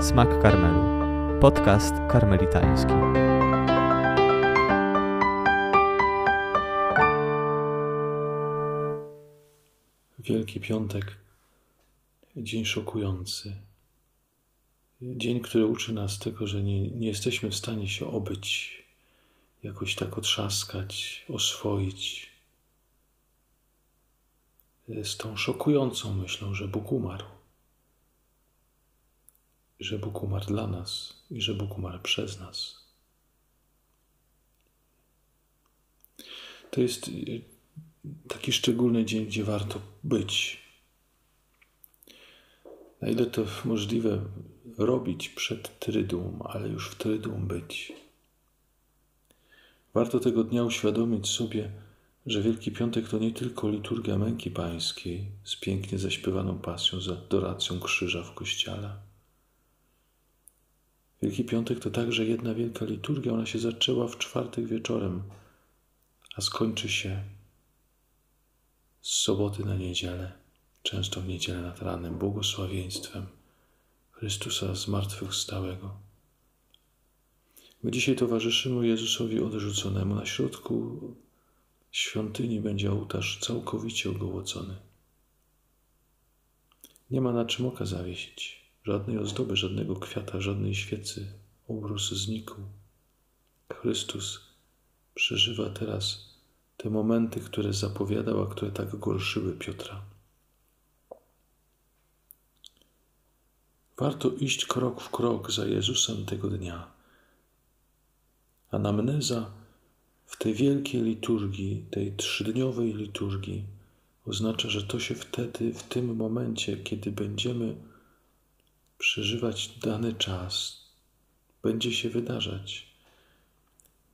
Smak Karmelu. Podcast karmelitański. Wielki Piątek, dzień szokujący. Dzień, który uczy nas tego, że nie, nie jesteśmy w stanie się obyć, jakoś tak otrzaskać, oswoić z tą szokującą myślą, że Bóg umarł. Że Bóg umarł dla nas i że Bóg umarł przez nas. To jest y, taki szczególny dzień, gdzie warto być. Na ile to możliwe robić przed Tryduum, ale już w Tryduum być. Warto tego dnia uświadomić sobie, że Wielki Piątek to nie tylko liturgia męki pańskiej z pięknie zaśpiewaną pasją, z adoracją krzyża w kościele. Wielki Piątek to także jedna wielka liturgia. Ona się zaczęła w czwartek wieczorem, a skończy się z soboty na niedzielę, często w niedzielę nad ranem, błogosławieństwem Chrystusa zmartwychwstałego. My dzisiaj towarzyszymy Jezusowi odrzuconemu. Na środku świątyni będzie ołtarz całkowicie ogołocony. Nie ma na czym oka zawiesić, żadnej ozdoby, żadnego kwiata, żadnej świecy. Obrus znikł. Chrystus przeżywa teraz te momenty, które zapowiadał, a które tak gorszyły Piotra. Warto iść krok w krok za Jezusem tego dnia. Anamneza w tej wielkiej liturgii, tej trzydniowej liturgii, oznacza, że to się wtedy, w tym momencie, kiedy będziemy przeżywać dany czas, będzie się wydarzać.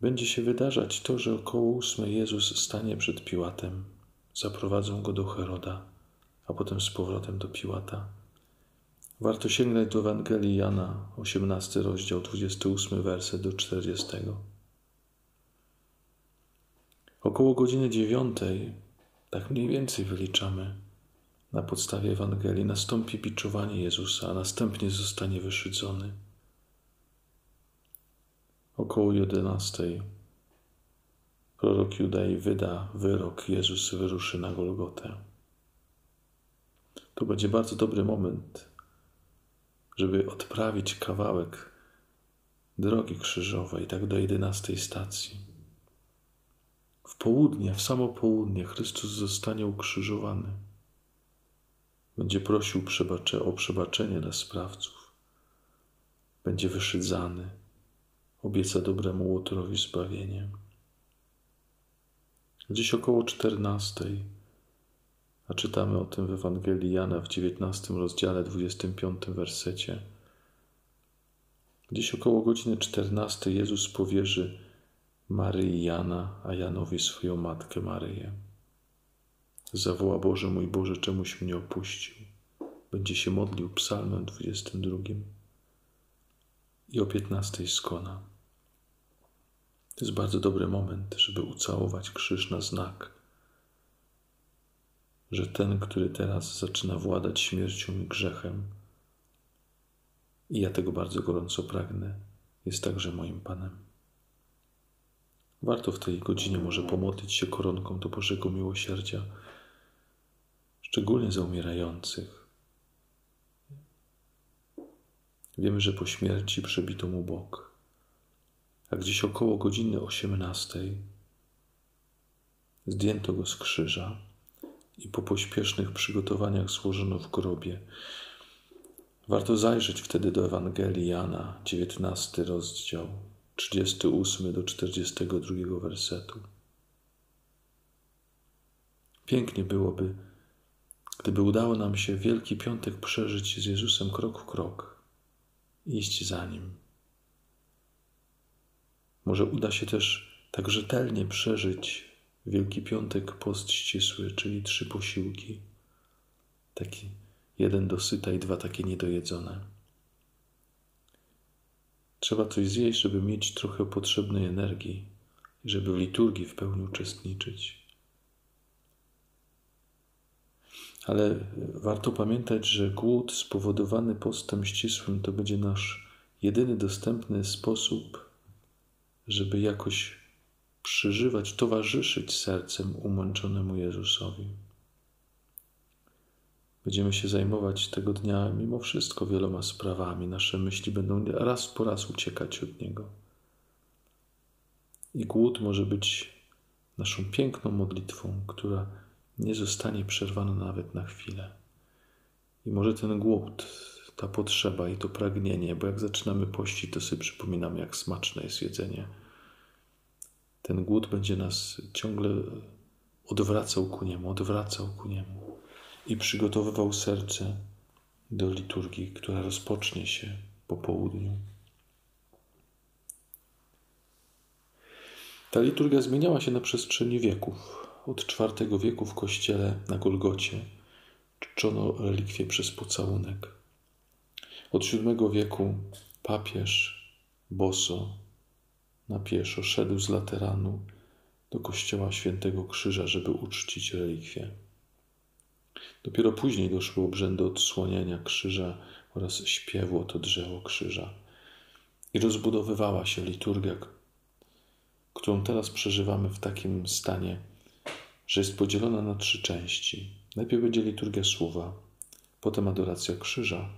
Będzie się wydarzać to, że około ósmej Jezus stanie przed Piłatem, zaprowadzą go do Heroda, a potem z powrotem do Piłata. Warto sięgnąć do Ewangelii Jana, 18 rozdział, 28 werset do 40. Około godziny dziewiątej, tak mniej więcej wyliczamy, na podstawie Ewangelii nastąpi biczowanie Jezusa, a następnie zostanie wyszydzony. Około jedenastej prorok Judei wyda wyrok, Jezus wyruszy na Golgotę. To będzie bardzo dobry moment, żeby odprawić kawałek drogi krzyżowej, tak do jedenastej stacji. W południe, w samo południe Chrystus zostanie ukrzyżowany. Będzie prosił przebacze, o przebaczenie dla sprawców. Będzie wyszydzany. Obieca dobremu Łotrowi zbawienie. Gdzieś około czternastej, a czytamy o tym w Ewangelii Jana w dziewiętnastym rozdziale, dwudziestym piątym wersecie. Gdzieś około godziny czternastej Jezus powierzy Maryi Jana, a Janowi swoją matkę Maryję. Zawoła Boże mój Boże, czemuś mnie opuścił. Będzie się modlił psalmem 22 i o 15 skona. To jest bardzo dobry moment, żeby ucałować krzyż na znak, że ten, który teraz zaczyna władać śmiercią i grzechem, i ja tego bardzo gorąco pragnę, jest także moim Panem. Warto w tej godzinie może pomodlić się koronką do Bożego Miłosierdzia, szczególnie za umierających. Wiemy, że po śmierci przebito mu bok, a gdzieś około godziny osiemnastej zdjęto go z krzyża i po pośpiesznych przygotowaniach złożono w grobie. Warto zajrzeć wtedy do Ewangelii Jana, dziewiętnasty rozdział, 38 do 42 wersetu. Pięknie byłoby, gdyby udało nam się Wielki Piątek przeżyć z Jezusem krok w krok, iść za Nim. Może uda się też tak rzetelnie przeżyć Wielki Piątek post ścisły, czyli trzy posiłki. Taki jeden dosyta i dwa takie niedojedzone. Trzeba coś zjeść, żeby mieć trochę potrzebnej energii, żeby w liturgii w pełni uczestniczyć. Ale warto pamiętać, że głód spowodowany postem ścisłym to będzie nasz jedyny dostępny sposób, żeby jakoś przeżywać, towarzyszyć sercem umęczonemu Jezusowi. Będziemy się zajmować tego dnia mimo wszystko wieloma sprawami. Nasze myśli będą raz po raz uciekać od Niego. I głód może być naszą piękną modlitwą, która nie zostanie przerwana nawet na chwilę. I może ten głód, ta potrzeba i to pragnienie, bo jak zaczynamy pościć, to sobie przypominamy, jak smaczne jest jedzenie. Ten głód będzie nas ciągle odwracał ku niemu, odwracał ku niemu i przygotowywał serce do liturgii, która rozpocznie się po południu. Ta liturgia zmieniała się na przestrzeni wieków. Od IV wieku w kościele na Golgocie czczono relikwie przez pocałunek. Od VII wieku papież boso na pieszo szedł z Lateranu do kościoła Świętego Krzyża, żeby uczcić relikwie. Dopiero później doszły obrzędy odsłonienia krzyża oraz śpiewu to drzewo krzyża. I rozbudowywała się liturgia, którą teraz przeżywamy w takim stanie, że jest podzielona na trzy części. Najpierw będzie liturgia słowa, potem adoracja krzyża,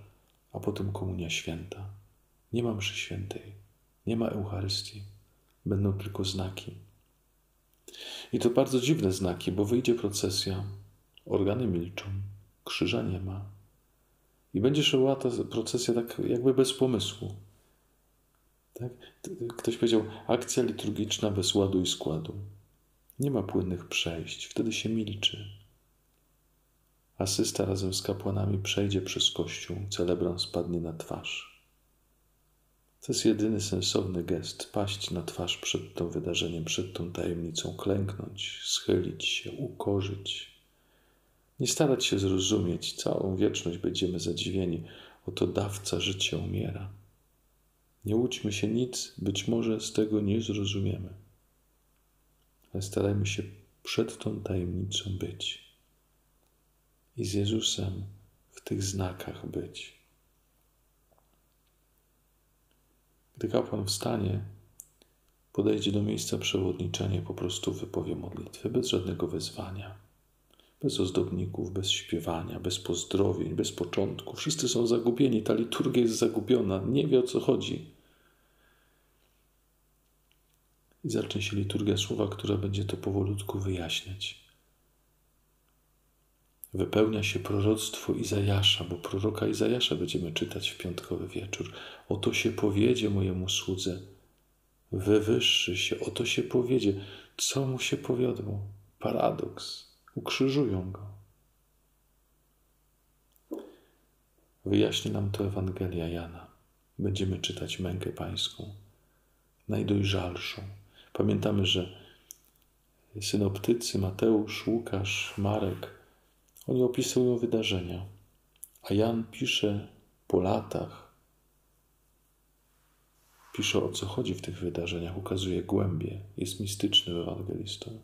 a potem komunia święta. Nie ma mszy świętej, nie ma Eucharystii, będą tylko znaki. I to bardzo dziwne znaki, bo wyjdzie procesja, organy milczą, krzyża nie ma. I będzie szła ta procesja tak jakby bez pomysłu. Tak? Ktoś powiedział, akcja liturgiczna bez ładu i składu. Nie ma płynnych przejść, wtedy się milczy. Asysta razem z kapłanami przejdzie przez kościół, celebrant spadnie na twarz. To jest jedyny sensowny gest paść na twarz przed tym wydarzeniem, przed tą tajemnicą, klęknąć, schylić się, ukorzyć. Nie starać się zrozumieć, całą wieczność będziemy zadziwieni. Oto dawca życia umiera. Nie łudźmy się nic, być może z tego nie zrozumiemy, ale starajmy się przed tą tajemnicą być i z Jezusem w tych znakach być. Gdy kapłan wstanie, podejdzie do miejsca przewodniczenia po prostu wypowie modlitwę bez żadnego wezwania, bez ozdobników, bez śpiewania, bez pozdrowień, bez początku. Wszyscy są zagubieni, ta liturgia jest zagubiona, nie wie o co chodzi. I zacznie się liturgia słowa, która będzie to powolutku wyjaśniać wypełnia się proroctwo Izajasza, bo proroka Izajasza będziemy czytać w piątkowy wieczór. Oto się powiedzie mojemu słudze, wywyższy się, oto się powiedzie. Co mu się powiodło? Paradoks. Ukrzyżują go. Wyjaśni nam to Ewangelia Jana. Będziemy czytać mękę pańską, najdojrzalszą. Pamiętamy, że synoptycy Mateusz, Łukasz, Marek oni opisują wydarzenia, a Jan pisze po latach, pisze o co chodzi w tych wydarzeniach, ukazuje głębie, jest mistyczny ewangelistą.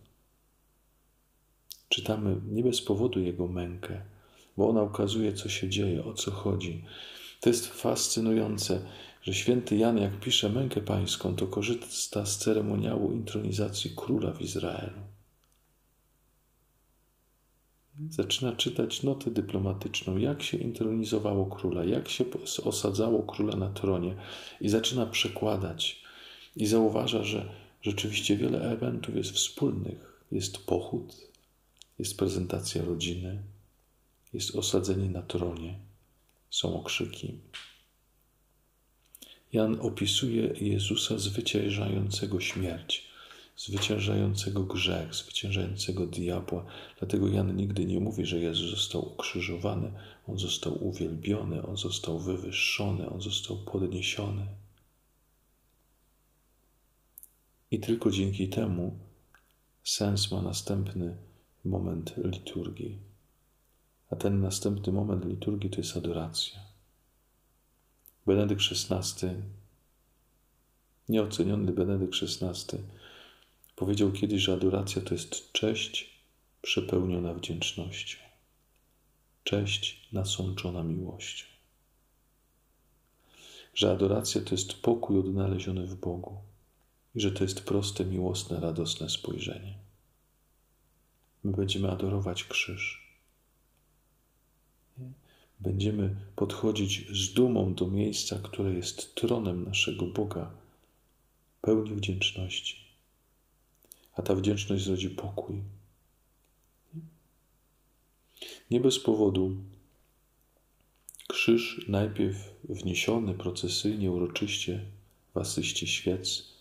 Czytamy nie bez powodu jego mękę, bo ona ukazuje, co się dzieje, o co chodzi. To jest fascynujące, że święty Jan, jak pisze mękę pańską, to korzysta z ceremoniału intronizacji króla w Izraelu zaczyna czytać notę dyplomatyczną, jak się intronizowało króla, jak się osadzało króla na tronie i zaczyna przekładać. I zauważa, że rzeczywiście wiele elementów jest wspólnych. Jest pochód, jest prezentacja rodziny, jest osadzenie na tronie, są okrzyki. Jan opisuje Jezusa zwyciężającego śmierć zwyciężającego grzech, zwyciężającego diabła. Dlatego Jan nigdy nie mówi, że Jezus został ukrzyżowany, on został uwielbiony, on został wywyższony, on został podniesiony. I tylko dzięki temu sens ma następny moment liturgii. A ten następny moment liturgii to jest adoracja. Benedykt XVI, nieoceniony Benedykt XVI, Powiedział kiedyś, że adoracja to jest cześć przepełniona wdzięcznością. cześć nasączona miłością. Że adoracja to jest pokój odnaleziony w Bogu i że to jest proste, miłosne, radosne spojrzenie. My będziemy adorować krzyż. Będziemy podchodzić z dumą do miejsca, które jest tronem naszego Boga, pełni wdzięczności. A ta wdzięczność zrodzi pokój. Nie bez powodu krzyż najpierw wniesiony procesyjnie, uroczyście w asyście świec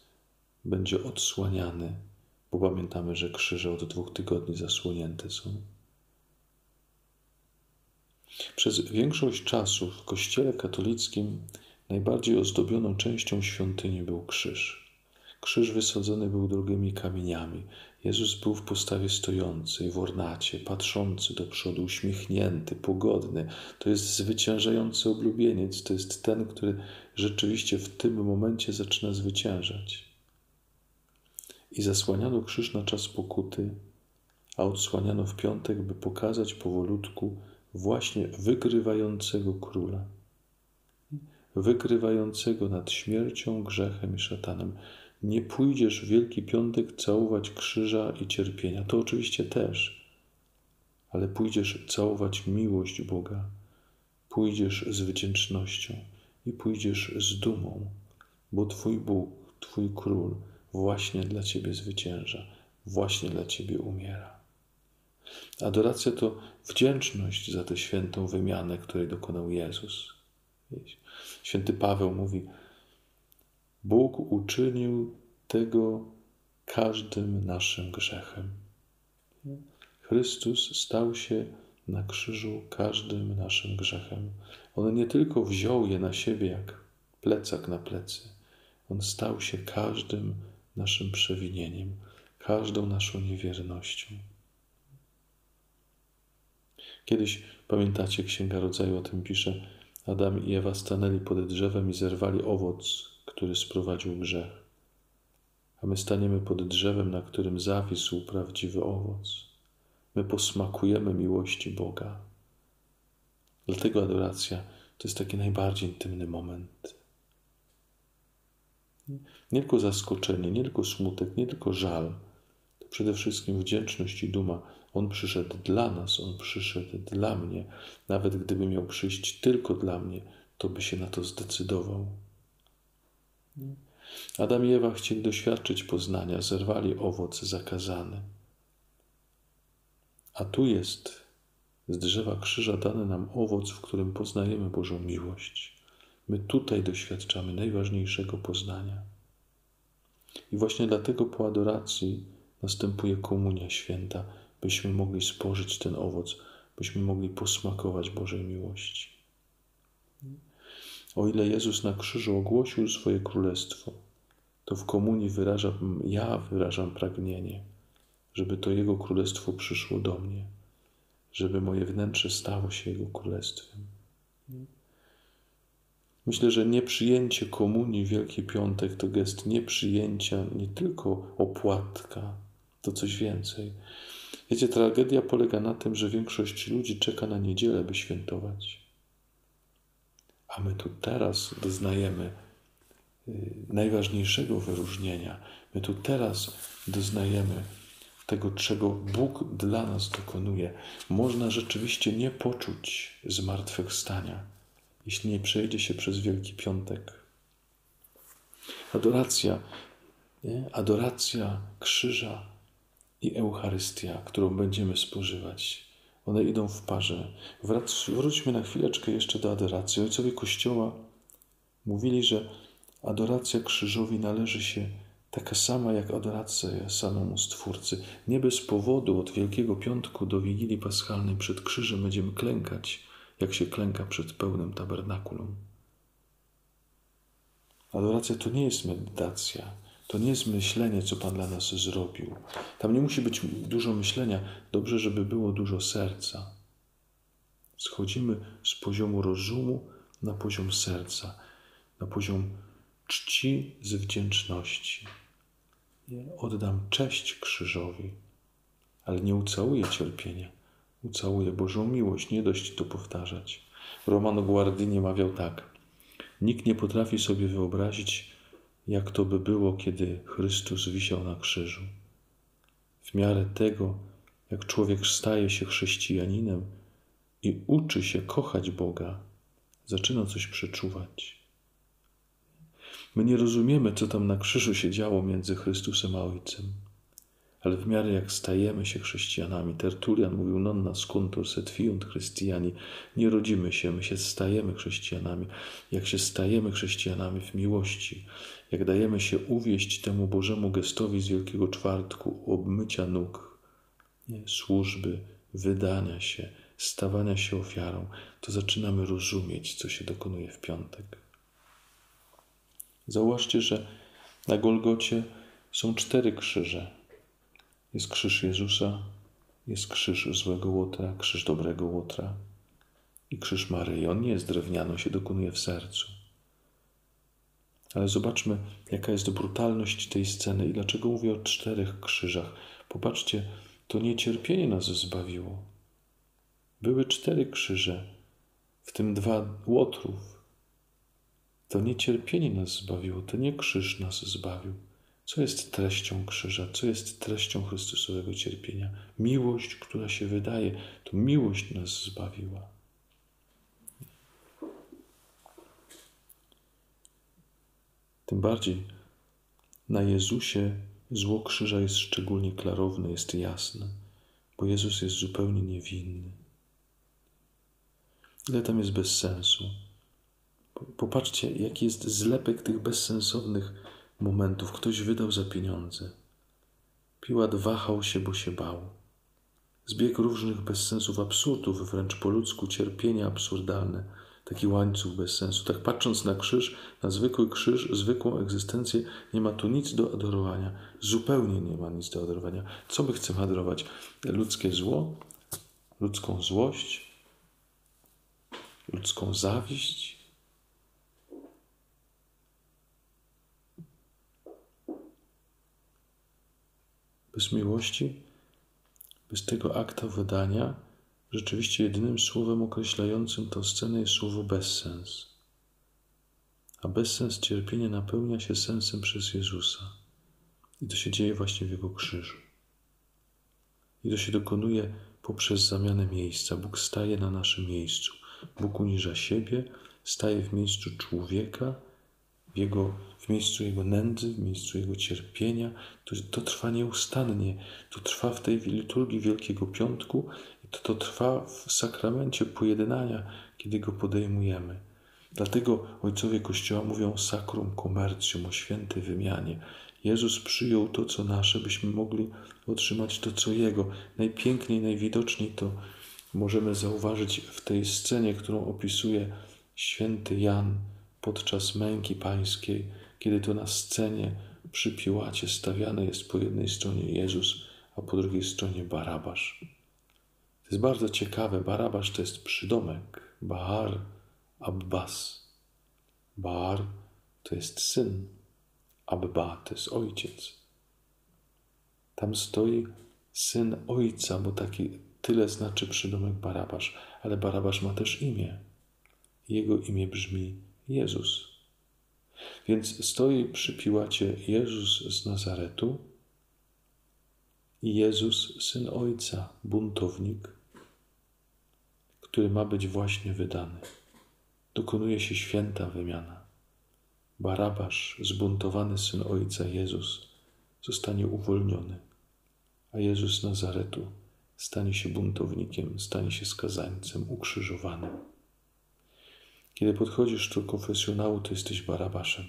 będzie odsłaniany, bo pamiętamy, że krzyże od dwóch tygodni zasłonięte są. Przez większość czasu w Kościele katolickim najbardziej ozdobioną częścią świątyni był krzyż. Krzyż wysadzony był drogimi kamieniami. Jezus był w postawie stojącej, w ornacie, patrzący do przodu, uśmiechnięty, pogodny. To jest zwyciężający oblubieniec, to jest ten, który rzeczywiście w tym momencie zaczyna zwyciężać. I zasłaniano krzyż na czas pokuty, a odsłaniano w piątek, by pokazać powolutku właśnie wygrywającego króla, wygrywającego nad śmiercią, grzechem i szatanem. Nie pójdziesz w Wielki Piątek całować krzyża i cierpienia. To oczywiście też, ale pójdziesz całować miłość Boga, pójdziesz z wdzięcznością i pójdziesz z dumą, bo Twój Bóg, Twój Król właśnie dla Ciebie zwycięża, właśnie dla Ciebie umiera. Adoracja to wdzięczność za tę świętą wymianę, której dokonał Jezus. Święty Paweł mówi: Bóg uczynił tego każdym naszym grzechem. Chrystus stał się na krzyżu każdym naszym grzechem. On nie tylko wziął je na siebie jak plecak na plecy, on stał się każdym naszym przewinieniem, każdą naszą niewiernością. Kiedyś, pamiętacie, Księga Rodzaju o tym pisze, Adam i Ewa stanęli pod drzewem i zerwali owoc, który sprowadził grzech. A my staniemy pod drzewem, na którym zawisł prawdziwy owoc. My posmakujemy miłości Boga. Dlatego adoracja to jest taki najbardziej intymny moment. Nie tylko zaskoczenie, nie tylko smutek, nie tylko żal, przede wszystkim wdzięczność i duma. On przyszedł dla nas, on przyszedł dla mnie. Nawet gdyby miał przyjść tylko dla mnie, to by się na to zdecydował. Adam i Ewa chcieli doświadczyć poznania, zerwali owoc zakazany. A tu jest z drzewa krzyża dany nam owoc, w którym poznajemy Bożą miłość. My tutaj doświadczamy najważniejszego poznania. I właśnie dlatego po adoracji następuje komunia święta, byśmy mogli spożyć ten owoc, byśmy mogli posmakować Bożej miłości. O ile Jezus na krzyżu ogłosił swoje królestwo, to w komunii wyrażam, ja wyrażam pragnienie, żeby to Jego królestwo przyszło do mnie, żeby moje wnętrze stało się Jego królestwem. Myślę, że nieprzyjęcie komunii Wielki Piątek to gest nieprzyjęcia nie tylko opłatka, to coś więcej. Wiecie, tragedia polega na tym, że większość ludzi czeka na niedzielę, by świętować. A my tu teraz doznajemy y, najważniejszego wyróżnienia. My tu teraz doznajemy tego, czego Bóg dla nas dokonuje. Można rzeczywiście nie poczuć zmartwychwstania jeśli nie przejdzie się przez Wielki Piątek. Adoracja, nie? adoracja krzyża i Eucharystia, którą będziemy spożywać, one idą w parze. Wróćmy na chwileczkę jeszcze do adoracji. Ojcowie Kościoła mówili, że adoracja krzyżowi należy się taka sama jak adoracja samemu Stwórcy. Nie bez powodu od Wielkiego Piątku do Wigilii Paschalnej przed krzyżem będziemy klękać jak się klęka przed pełnym tabernakulum. Adoracja to nie jest medytacja, to nie jest myślenie, co Pan dla nas zrobił. Tam nie musi być dużo myślenia, dobrze, żeby było dużo serca. Schodzimy z poziomu rozumu na poziom serca, na poziom czci z wdzięczności. Oddam cześć krzyżowi, ale nie ucałuję cierpienia ucałuje Bożą miłość. Nie dość to powtarzać. Romano Guardini mawiał tak. Nikt nie potrafi sobie wyobrazić, jak to by było, kiedy Chrystus wisiał na krzyżu. W miarę tego, jak człowiek staje się chrześcijaninem i uczy się kochać Boga, zaczyna coś przeczuwać. My nie rozumiemy, co tam na krzyżu się działo między Chrystusem a Ojcem. Ale w miarę jak stajemy się chrześcijanami, Tertulian mówił non nascuntur set fiunt Christiani, nie rodzimy się, my się stajemy chrześcijanami. Jak się stajemy chrześcijanami w miłości, jak dajemy się uwieść temu Bożemu gestowi z Wielkiego Czwartku, obmycia nóg, nie, służby, wydania się, stawania się ofiarą, to zaczynamy rozumieć, co się dokonuje w piątek. Zauważcie, że na Golgocie są cztery krzyże. Jest krzyż Jezusa, jest krzyż złego łotra, krzyż dobrego łotra i krzyż Maryi. On nie jest drewniany, się dokonuje w sercu. Ale zobaczmy, jaka jest brutalność tej sceny i dlaczego mówię o czterech krzyżach. Popatrzcie, to niecierpienie nas zbawiło. Były cztery krzyże, w tym dwa łotrów. To niecierpienie nas zbawiło, to nie krzyż nas zbawił. Co jest treścią krzyża? Co jest treścią Chrystusowego cierpienia? Miłość, która się wydaje, to miłość nas zbawiła. Tym bardziej na Jezusie zło krzyża jest szczególnie klarowne, jest jasne, bo Jezus jest zupełnie niewinny. Ile tam jest bez sensu? Popatrzcie, jaki jest zlepek tych bezsensownych momentów. Ktoś wydał za pieniądze. Piłat wahał się, bo się bał. Zbieg różnych bezsensów, absurdów, wręcz po ludzku, cierpienia absurdalne. Taki łańcuch bez sensu. Tak patrząc na krzyż, na zwykły krzyż, zwykłą egzystencję, nie ma tu nic do adorowania. Zupełnie nie ma nic do adorowania. Co my chcemy adorować? Ludzkie zło? Ludzką złość? Ludzką zawiść? Bez miłości, bez tego akta wydania, rzeczywiście jedynym słowem określającym tę scenę jest słowo bezsens. A bezsens cierpienia napełnia się sensem przez Jezusa. I to się dzieje właśnie w Jego krzyżu. I to się dokonuje poprzez zamianę miejsca. Bóg staje na naszym miejscu. Bóg uniża siebie, staje w miejscu człowieka w, jego, w miejscu Jego nędzy, w miejscu Jego cierpienia. To, to trwa nieustannie. To trwa w tej liturgii Wielkiego Piątku i to, to trwa w sakramencie pojednania, kiedy Go podejmujemy. Dlatego ojcowie Kościoła mówią o sacrum commercium, o świętej wymianie. Jezus przyjął to, co nasze, byśmy mogli otrzymać to, co Jego. Najpiękniej, najwidoczniej to możemy zauważyć w tej scenie, którą opisuje święty Jan podczas męki pańskiej, kiedy to na scenie przy Piłacie stawiany jest po jednej stronie Jezus, a po drugiej stronie Barabasz. To jest bardzo ciekawe. Barabasz to jest przydomek. Bahar Abbas. Bahar to jest syn. Abba to jest ojciec. Tam stoi syn ojca, bo taki tyle znaczy przydomek Barabasz, ale Barabasz ma też imię. Jego imię brzmi Jezus. Więc stoi przy Piłacie Jezus z Nazaretu i Jezus, syn Ojca, buntownik, który ma być właśnie wydany. Dokonuje się święta wymiana. Barabasz, zbuntowany syn Ojca Jezus, zostanie uwolniony, a Jezus z Nazaretu stanie się buntownikiem, stanie się skazańcem, ukrzyżowanym. Kiedy podchodzisz do konfesjonału, to jesteś barabaszem.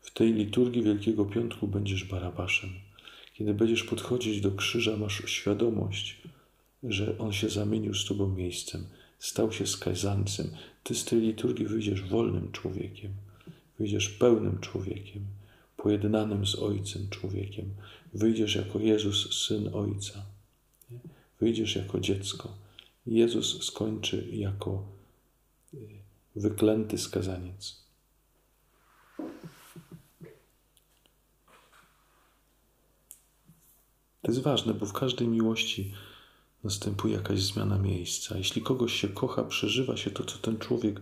W tej liturgii Wielkiego Piątku będziesz barabaszem. Kiedy będziesz podchodzić do krzyża, masz świadomość, że On się zamienił z Tobą miejscem, stał się skazańcem. Ty z tej liturgii wyjdziesz wolnym człowiekiem, wyjdziesz pełnym człowiekiem, pojednanym z Ojcem człowiekiem. Wyjdziesz jako Jezus, Syn Ojca. Wyjdziesz jako dziecko. Jezus skończy jako wyklęty skazaniec. To jest ważne, bo w każdej miłości następuje jakaś zmiana miejsca. Jeśli kogoś się kocha, przeżywa się to, co ten człowiek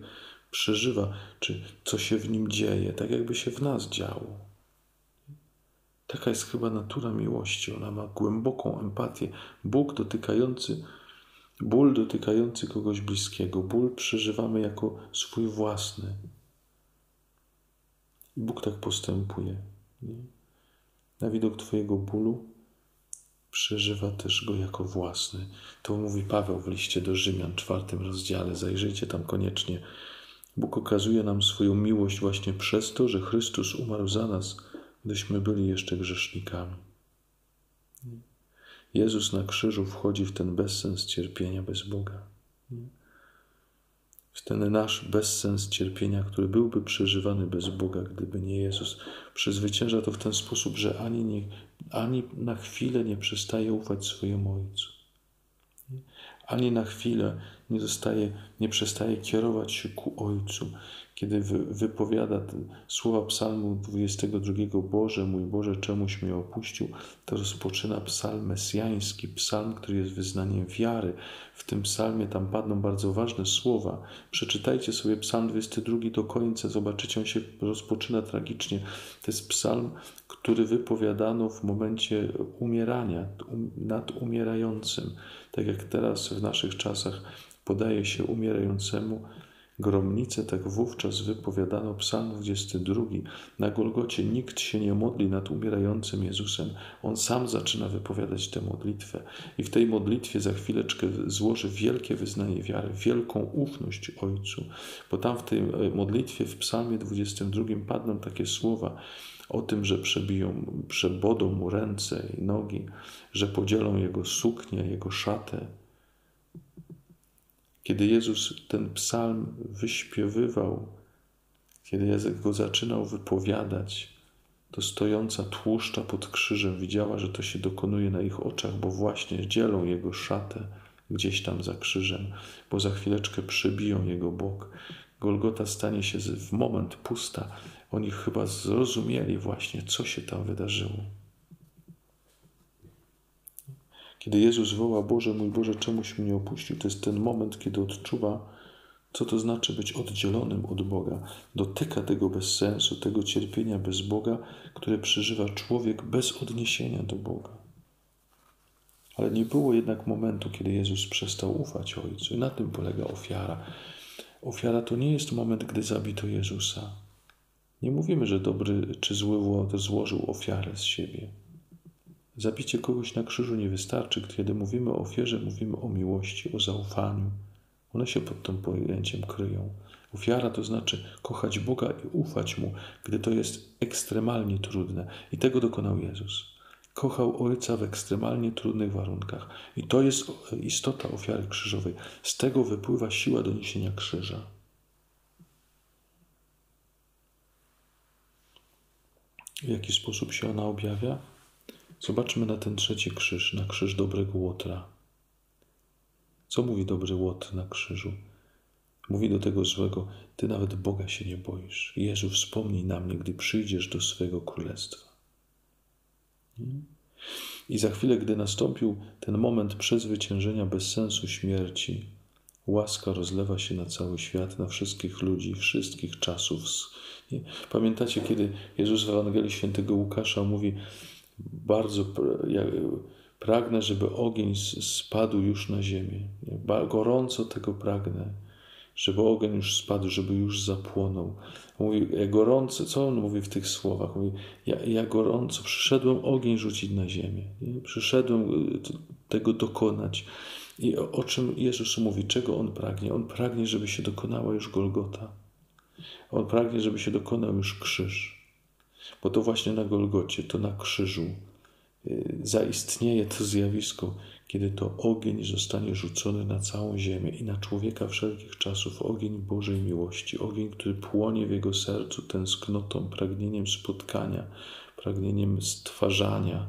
przeżywa, czy co się w nim dzieje, tak jakby się w nas działo. Taka jest chyba natura miłości. Ona ma głęboką empatię. Bóg dotykający, ból dotykający kogoś bliskiego, ból przeżywamy jako swój własny. I Bóg tak postępuje. Nie? Na widok Twojego bólu przeżywa też go jako własny. To mówi Paweł w liście do Rzymian, czwartym rozdziale. Zajrzyjcie tam koniecznie. Bóg okazuje nam swoją miłość właśnie przez to, że Chrystus umarł za nas, gdyśmy byli jeszcze grzesznikami. Jezus na krzyżu wchodzi w ten bezsens cierpienia bez Boga. W ten nasz bezsens cierpienia, który byłby przeżywany bez Boga, gdyby nie Jezus. Przezwycięża to w ten sposób, że ani, nie, ani na chwilę nie przestaje ufać swojemu Ojcu. Ani na chwilę nie, zostaje, nie przestaje kierować się ku Ojcu, kiedy wypowiada słowa psalmu 22 Boże, mój Boże, czemuś mnie opuścił, to rozpoczyna psalm mesjański, psalm, który jest wyznaniem wiary. W tym psalmie tam padną bardzo ważne słowa. Przeczytajcie sobie psalm 22 do końca, zobaczycie, on się rozpoczyna tragicznie. To jest psalm, który wypowiadano w momencie umierania, nad umierającym. Tak jak teraz w naszych czasach podaje się umierającemu gromnicę, tak wówczas wypowiadano psalm 22. Na Golgocie nikt się nie modli nad umierającym Jezusem. On sam zaczyna wypowiadać tę modlitwę i w tej modlitwie za chwileczkę złoży wielkie wyznanie wiary, wielką ufność Ojcu, bo tam w tej e, modlitwie w psalmie 22 padną takie słowa, o tym, że przebiją, przebodą mu ręce i nogi, że podzielą jego suknię, jego szatę, kiedy Jezus ten psalm wyśpiewywał, kiedy Jezus go zaczynał wypowiadać, to stojąca tłuszcza pod krzyżem widziała, że to się dokonuje na ich oczach, bo właśnie dzielą jego szatę gdzieś tam za krzyżem, bo za chwileczkę przebiją jego bok. Golgota stanie się w moment pusta. Oni chyba zrozumieli właśnie, co się tam wydarzyło. Kiedy Jezus woła, Boże mój Boże, czemuś mnie opuścił, to jest ten moment, kiedy odczuwa, co to znaczy być oddzielonym od Boga. Dotyka tego bez sensu, tego cierpienia bez Boga, które przeżywa człowiek bez odniesienia do Boga. Ale nie było jednak momentu, kiedy Jezus przestał ufać Ojcu. I na tym polega ofiara. Ofiara to nie jest moment, gdy zabito Jezusa. Nie mówimy, że dobry czy zły złożył ofiarę z siebie. Zabicie kogoś na krzyżu nie wystarczy. Kiedy mówimy o ofierze, mówimy o miłości, o zaufaniu. One się pod tym pojęciem kryją. Ofiara to znaczy kochać Boga i ufać Mu, gdy to jest ekstremalnie trudne. I tego dokonał Jezus. Kochał Ojca w ekstremalnie trudnych warunkach. I to jest istota ofiary krzyżowej. Z tego wypływa siła do niesienia krzyża. W jaki sposób się ona objawia? Zobaczmy na ten trzeci krzyż, na krzyż dobrego Łotra. Co mówi dobry Łotr na krzyżu? Mówi do tego złego: Ty nawet Boga się nie boisz. Jezu, wspomnij na mnie, gdy przyjdziesz do swego królestwa. I za chwilę, gdy nastąpił ten moment przezwyciężenia bez sensu śmierci, łaska rozlewa się na cały świat, na wszystkich ludzi, wszystkich czasów. Pamiętacie, kiedy Jezus w Ewangelii Świętego Łukasza mówi: bardzo pragnę, żeby ogień spadł już na ziemię. Gorąco tego pragnę, żeby ogień już spadł, żeby już zapłonął. Mówi, gorąco, co on mówi w tych słowach? Mówi, ja, ja gorąco przyszedłem ogień rzucić na ziemię. Nie? Przyszedłem y, tego dokonać. I o, o czym Jezus mówi? Czego On pragnie? On pragnie, żeby się dokonała już Golgota. On pragnie, żeby się dokonał już krzyż. Bo to właśnie na Golgocie, to na krzyżu y, zaistnieje to zjawisko, kiedy to ogień zostanie rzucony na całą ziemię i na człowieka wszelkich czasów, ogień Bożej miłości, ogień, który płonie w jego sercu tęsknotą, pragnieniem spotkania, pragnieniem stwarzania.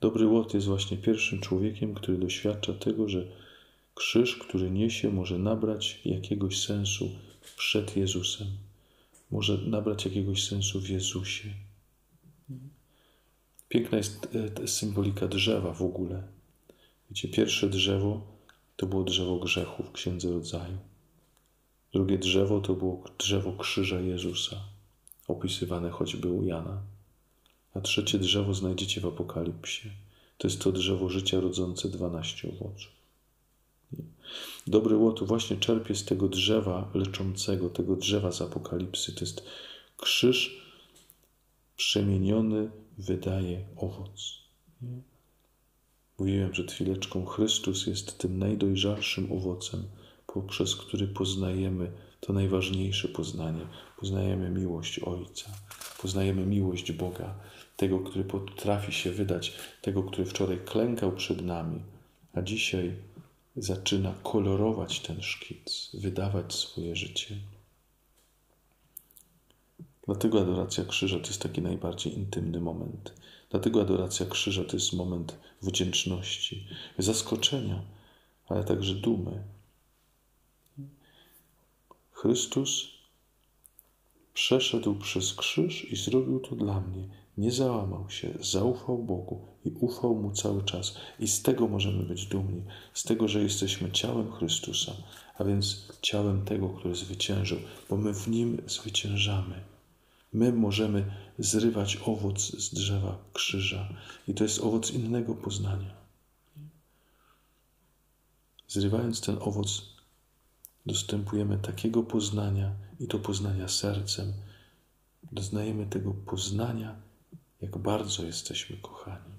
Dobry Łot jest właśnie pierwszym człowiekiem, który doświadcza tego, że Krzyż, który niesie, może nabrać jakiegoś sensu przed Jezusem, może nabrać jakiegoś sensu w Jezusie. Piękna jest e, symbolika drzewa w ogóle. Wiecie, pierwsze drzewo to było drzewo grzechu w Księdze Rodzaju. Drugie drzewo to było drzewo krzyża Jezusa, opisywane choćby u Jana. A trzecie drzewo znajdziecie w Apokalipsie. To jest to drzewo życia rodzące dwanaście owoców. Dobry łot właśnie czerpie z tego drzewa leczącego, tego drzewa z Apokalipsy. To jest krzyż przemieniony, wydaje owoc. Mówiłem przed chwileczką, Chrystus jest tym najdojrzalszym owocem, poprzez który poznajemy to najważniejsze poznanie. Poznajemy miłość Ojca, poznajemy miłość Boga, tego, który potrafi się wydać, tego, który wczoraj klękał przed nami, a dzisiaj zaczyna kolorować ten szkic, wydawać swoje życie. Dlatego adoracja krzyża to jest taki najbardziej intymny moment. Dlatego adoracja krzyża to jest moment wdzięczności, zaskoczenia, ale także dumy. Chrystus przeszedł przez krzyż i zrobił to dla mnie. Nie załamał się, zaufał Bogu i ufał Mu cały czas. I z tego możemy być dumni, z tego, że jesteśmy ciałem Chrystusa, a więc ciałem tego, który zwyciężył, bo my w Nim zwyciężamy. My możemy zrywać owoc z drzewa krzyża i to jest owoc innego poznania. Zrywając ten owoc, dostępujemy takiego poznania i to poznania sercem. Doznajemy tego poznania, jak bardzo jesteśmy kochani.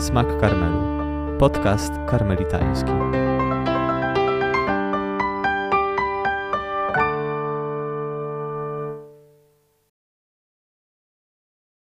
Smak karmelu. Podcast karmelitański.